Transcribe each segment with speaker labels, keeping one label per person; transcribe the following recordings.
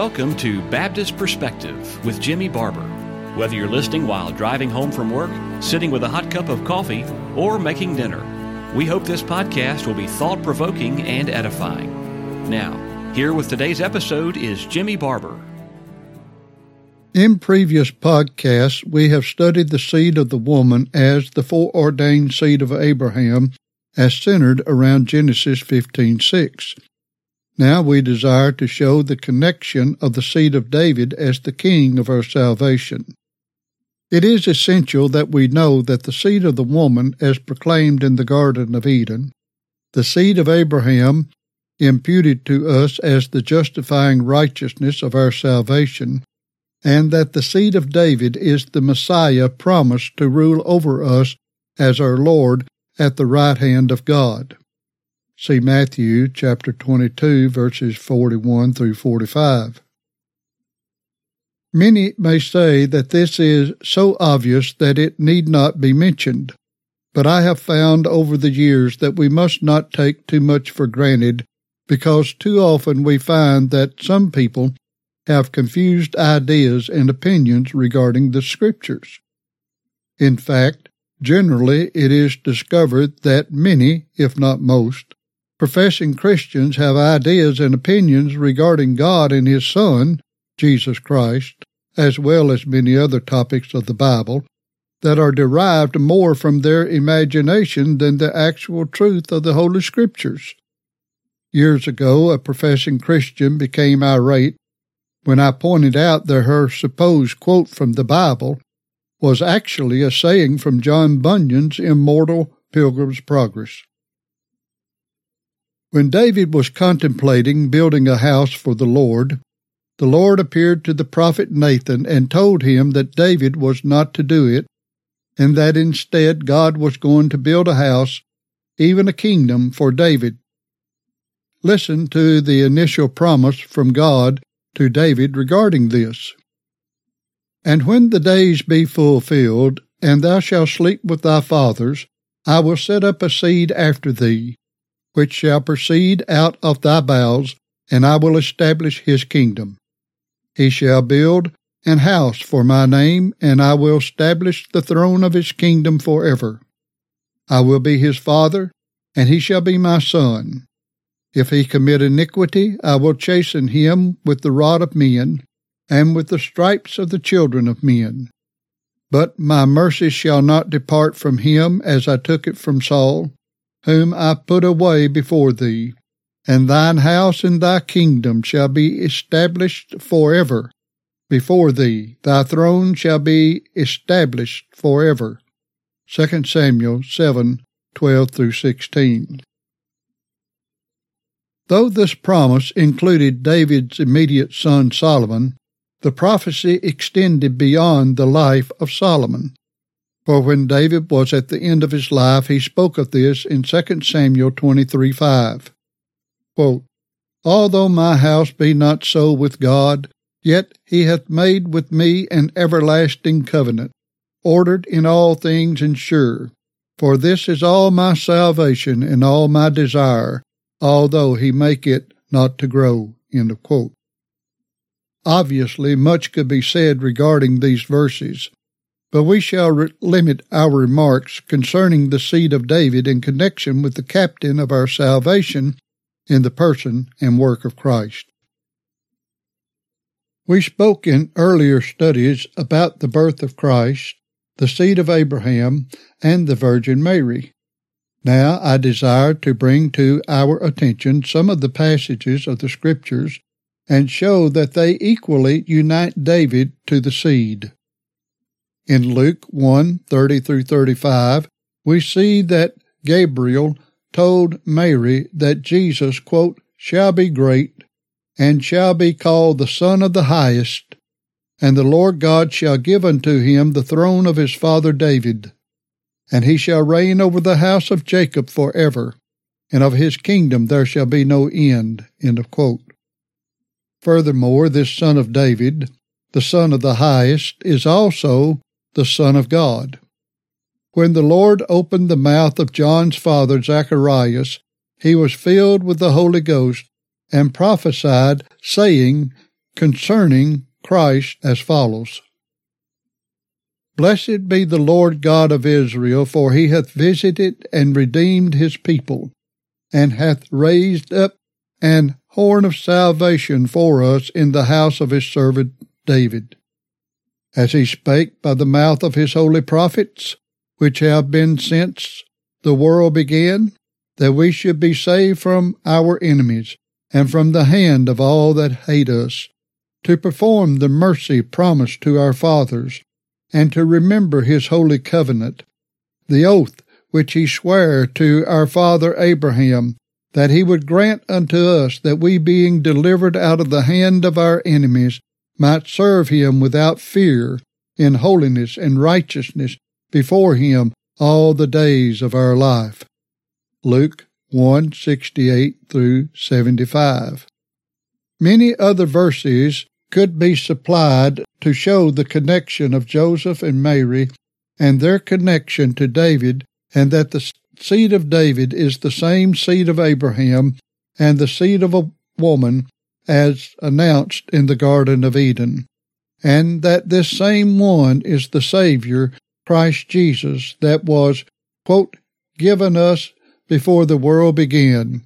Speaker 1: welcome to Baptist Perspective with Jimmy Barber. Whether you're listening while driving home from work, sitting with a hot cup of coffee, or making dinner, we hope this podcast will be thought provoking and edifying. Now, here with today's episode is Jimmy Barber.
Speaker 2: In previous podcasts, we have studied the seed of the woman as the foreordained seed of Abraham as centered around Genesis 15:6. Now we desire to show the connection of the seed of David as the king of our salvation. It is essential that we know that the seed of the woman, as proclaimed in the Garden of Eden, the seed of Abraham, imputed to us as the justifying righteousness of our salvation, and that the seed of David is the Messiah promised to rule over us as our Lord at the right hand of God. See Matthew chapter 22 verses 41 through 45. Many may say that this is so obvious that it need not be mentioned, but I have found over the years that we must not take too much for granted because too often we find that some people have confused ideas and opinions regarding the Scriptures. In fact, generally it is discovered that many, if not most, Professing Christians have ideas and opinions regarding God and His Son, Jesus Christ, as well as many other topics of the Bible, that are derived more from their imagination than the actual truth of the Holy Scriptures. Years ago, a professing Christian became irate when I pointed out that her supposed quote from the Bible was actually a saying from John Bunyan's immortal Pilgrim's Progress. When David was contemplating building a house for the Lord, the Lord appeared to the prophet Nathan and told him that David was not to do it, and that instead God was going to build a house, even a kingdom, for David. Listen to the initial promise from God to David regarding this. And when the days be fulfilled, and thou shalt sleep with thy fathers, I will set up a seed after thee, which shall proceed out of thy bowels, and I will establish his kingdom. He shall build an house for my name, and I will establish the throne of his kingdom for ever. I will be his father, and he shall be my son. If he commit iniquity, I will chasten him with the rod of men, and with the stripes of the children of men. But my mercy shall not depart from him as I took it from Saul, whom I put away before thee, and thine house and thy kingdom shall be established for ever before thee. Thy throne shall be established for ever. 2 Samuel 7 12 through 16. Though this promise included David's immediate son Solomon, the prophecy extended beyond the life of Solomon. For when David was at the end of his life, he spoke of this in 2 Samuel 23 5. Quote, Although my house be not so with God, yet he hath made with me an everlasting covenant, ordered in all things and sure. For this is all my salvation and all my desire, although he make it not to grow. Obviously, much could be said regarding these verses, but we shall re- limit our remarks concerning the seed of David in connection with the captain of our salvation in the person and work of Christ. We spoke in earlier studies about the birth of Christ, the seed of Abraham, and the Virgin Mary. Now I desire to bring to our attention some of the passages of the Scriptures and show that they equally unite David to the seed. In Luke 1 30 through 35, we see that Gabriel told Mary that Jesus, quote, shall be great and shall be called the Son of the Highest, and the Lord God shall give unto him the throne of his father David, and he shall reign over the house of Jacob for ever, and of his kingdom there shall be no end. End. Furthermore, this son of David, the Son of the Highest, is also the Son of God. When the Lord opened the mouth of John's father Zacharias, he was filled with the Holy Ghost and prophesied, saying, concerning Christ as follows. Blessed be the Lord God of Israel, for he hath visited and redeemed his people, and hath raised up an horn of salvation for us in the house of his servant David. As he spake by the mouth of his holy prophets, which have been since the world began, that we should be saved from our enemies, and from the hand of all that hate us, to perform the mercy promised to our fathers, and to remember his holy covenant, the oath which he sware to our father Abraham, that he would grant unto us that we, being delivered out of the hand of our enemies, might serve him without fear, in holiness and righteousness before him all the days of our life. Luke 168 through 75. Many other verses could be supplied to show the connection of Joseph and Mary and their connection to David, and that the seed of David is the same seed of Abraham and the seed of a woman as announced in the Garden of Eden, and that this same one is the Savior, Christ Jesus, that was, quote, given us before the world began.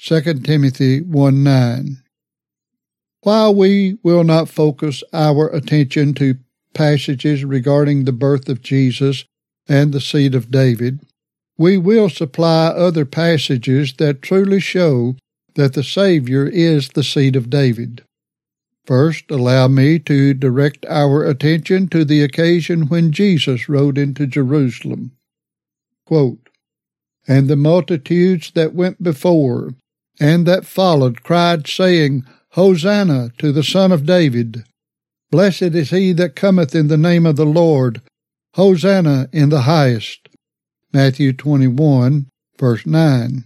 Speaker 2: 2 Timothy 1 9. While we will not focus our attention to passages regarding the birth of Jesus and the seed of David, we will supply other passages that truly show that the Savior is the seed of David. First, allow me to direct our attention to the occasion when Jesus rode into Jerusalem. Quote, and the multitudes that went before and that followed cried, saying, Hosanna to the Son of David. Blessed is he that cometh in the name of the Lord. Hosanna in the highest. Matthew 21, verse 9.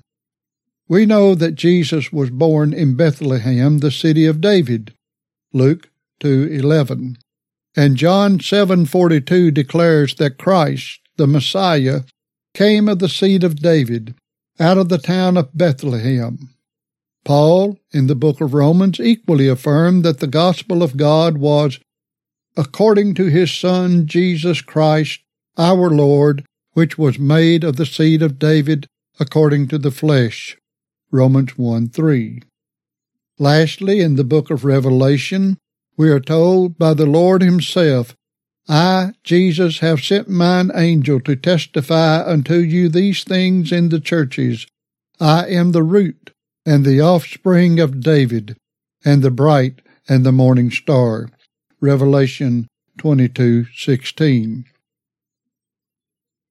Speaker 2: We know that Jesus was born in Bethlehem, the city of David. Luke 2:11. And John 7:42 declares that Christ, the Messiah, came of the seed of David, out of the town of Bethlehem. Paul, in the book of Romans, equally affirmed that the gospel of God was according to his Son Jesus Christ, our Lord, which was made of the seed of David according to the flesh. Romans 1 3. Lastly, in the book of Revelation, we are told by the Lord Himself, I, Jesus, have sent mine angel to testify unto you these things in the churches. I am the root and the offspring of David, and the bright and the morning star. Revelation 22:16.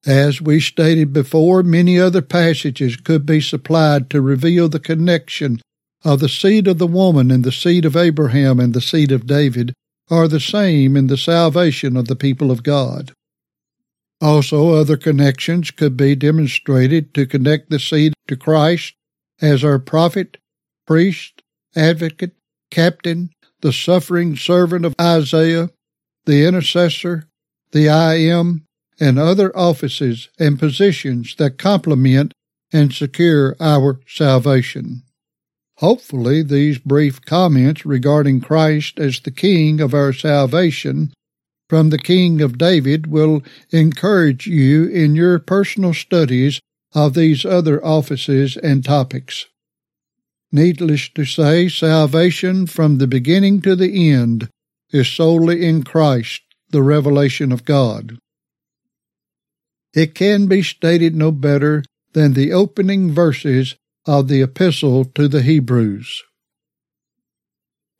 Speaker 2: As we stated before, many other passages could be supplied to reveal the connection of the seed of the woman and the seed of Abraham and the seed of David are the same in the salvation of the people of God. Also, other connections could be demonstrated to connect the seed to Christ as our prophet, priest, advocate, captain, the suffering servant of Isaiah, the intercessor, the I am, and other offices and positions that complement and secure our salvation. Hopefully, these brief comments regarding Christ as the King of our salvation from the King of David will encourage you in your personal studies of these other offices and topics. Needless to say, salvation from the beginning to the end is solely in Christ, the revelation of God. It can be stated no better than the opening verses of the Epistle to the Hebrews.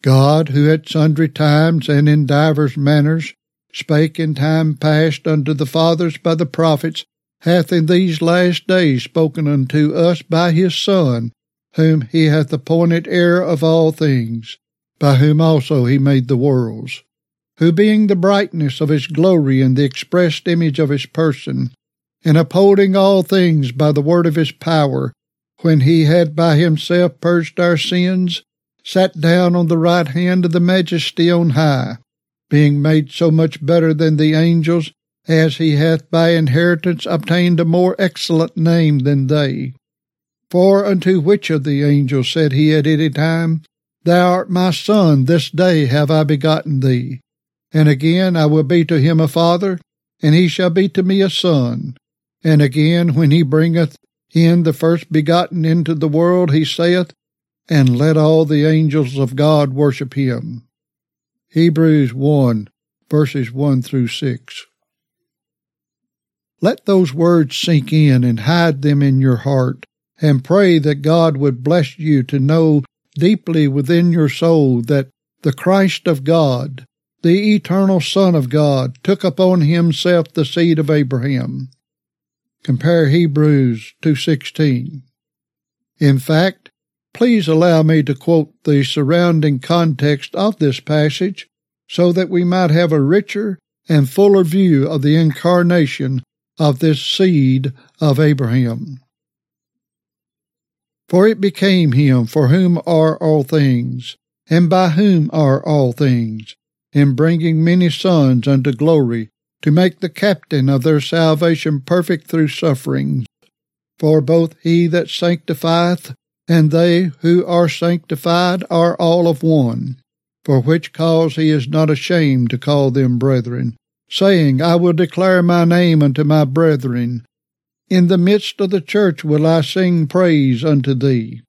Speaker 2: God, who at sundry times and in divers manners spake in time past unto the fathers by the prophets, hath in these last days spoken unto us by his Son, whom he hath appointed heir of all things, by whom also he made the worlds, who being the brightness of his glory and the expressed image of his person, and upholding all things by the word of his power, when he had by himself purged our sins, sat down on the right hand of the majesty on high, being made so much better than the angels, as he hath by inheritance obtained a more excellent name than they. For unto which of the angels said he at any time, Thou art my son, this day have I begotten thee. And again, I will be to him a father, and he shall be to me a son. And again, when he bringeth in the first begotten into the world, he saith, And let all the angels of God worship him. Hebrews 1, verses 1 through 6. Let those words sink in and hide them in your heart, and pray that God would bless you to know deeply within your soul that the Christ of God, the eternal Son of God, took upon himself the seed of Abraham. Compare Hebrews 2:16. In fact, please allow me to quote the surrounding context of this passage so that we might have a richer and fuller view of the incarnation of this seed of Abraham. For it became him for whom are all things, and by whom are all things, in bringing many sons unto glory, to make the captain of their salvation perfect through sufferings. For both he that sanctifieth and they who are sanctified are all of one, for which cause he is not ashamed to call them brethren, saying, I will declare my name unto my brethren. In the midst of the church will I sing praise unto thee.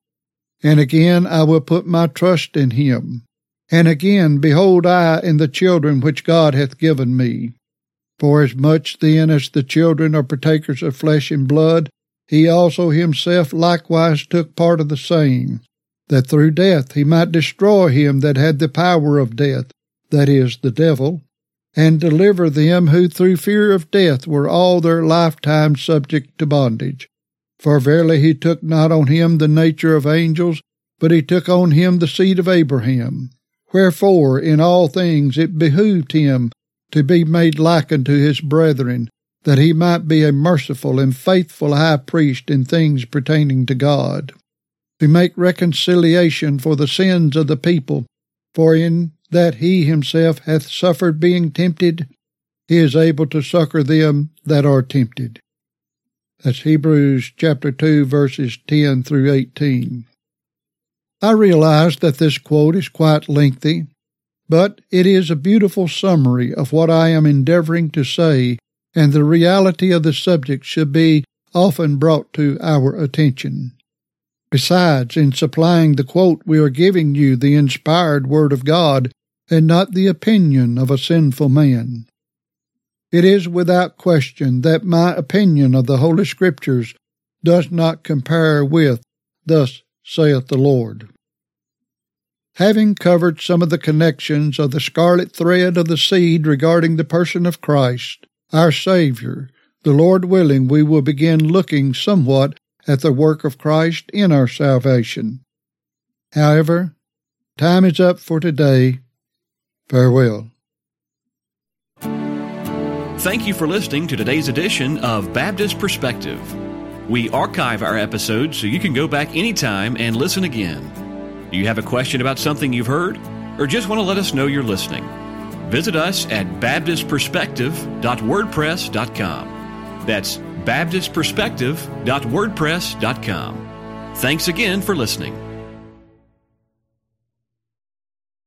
Speaker 2: And again I will put my trust in him. And again, behold, I and the children which God hath given me. For as much then as the children are partakers of flesh and blood, he also himself likewise took part of the same, that through death he might destroy him that had the power of death, that is, the devil, and deliver them who through fear of death were all their lifetime subject to bondage. For verily he took not on him the nature of angels, but he took on him the seed of Abraham. Wherefore in all things it behooved him to be made like unto his brethren, that he might be a merciful and faithful high priest in things pertaining to God, to make reconciliation for the sins of the people, for in that he himself hath suffered being tempted, he is able to succor them that are tempted. That's Hebrews chapter 2 verses 10 through 18. I realize that this quote is quite lengthy, but it is a beautiful summary of what I am endeavoring to say, and the reality of the subject should be often brought to our attention. Besides, in supplying the quote, we are giving you the inspired Word of God and not the opinion of a sinful man. It is without question that my opinion of the Holy Scriptures does not compare with, Thus saith the Lord. Having covered some of the connections of the scarlet thread of the seed regarding the person of Christ, our Savior, the Lord willing, we will begin looking somewhat at the work of Christ in our salvation. However, time is up for today, Farewell.
Speaker 1: Thank you for listening to today's edition of Baptist Perspective. We archive our episodes so you can go back anytime and listen again. Do you have a question about something you've heard? Or just want to let us know you're listening? Visit us at BaptistPerspective.wordpress.com. That's BaptistPerspective.wordpress.com. Thanks again for listening.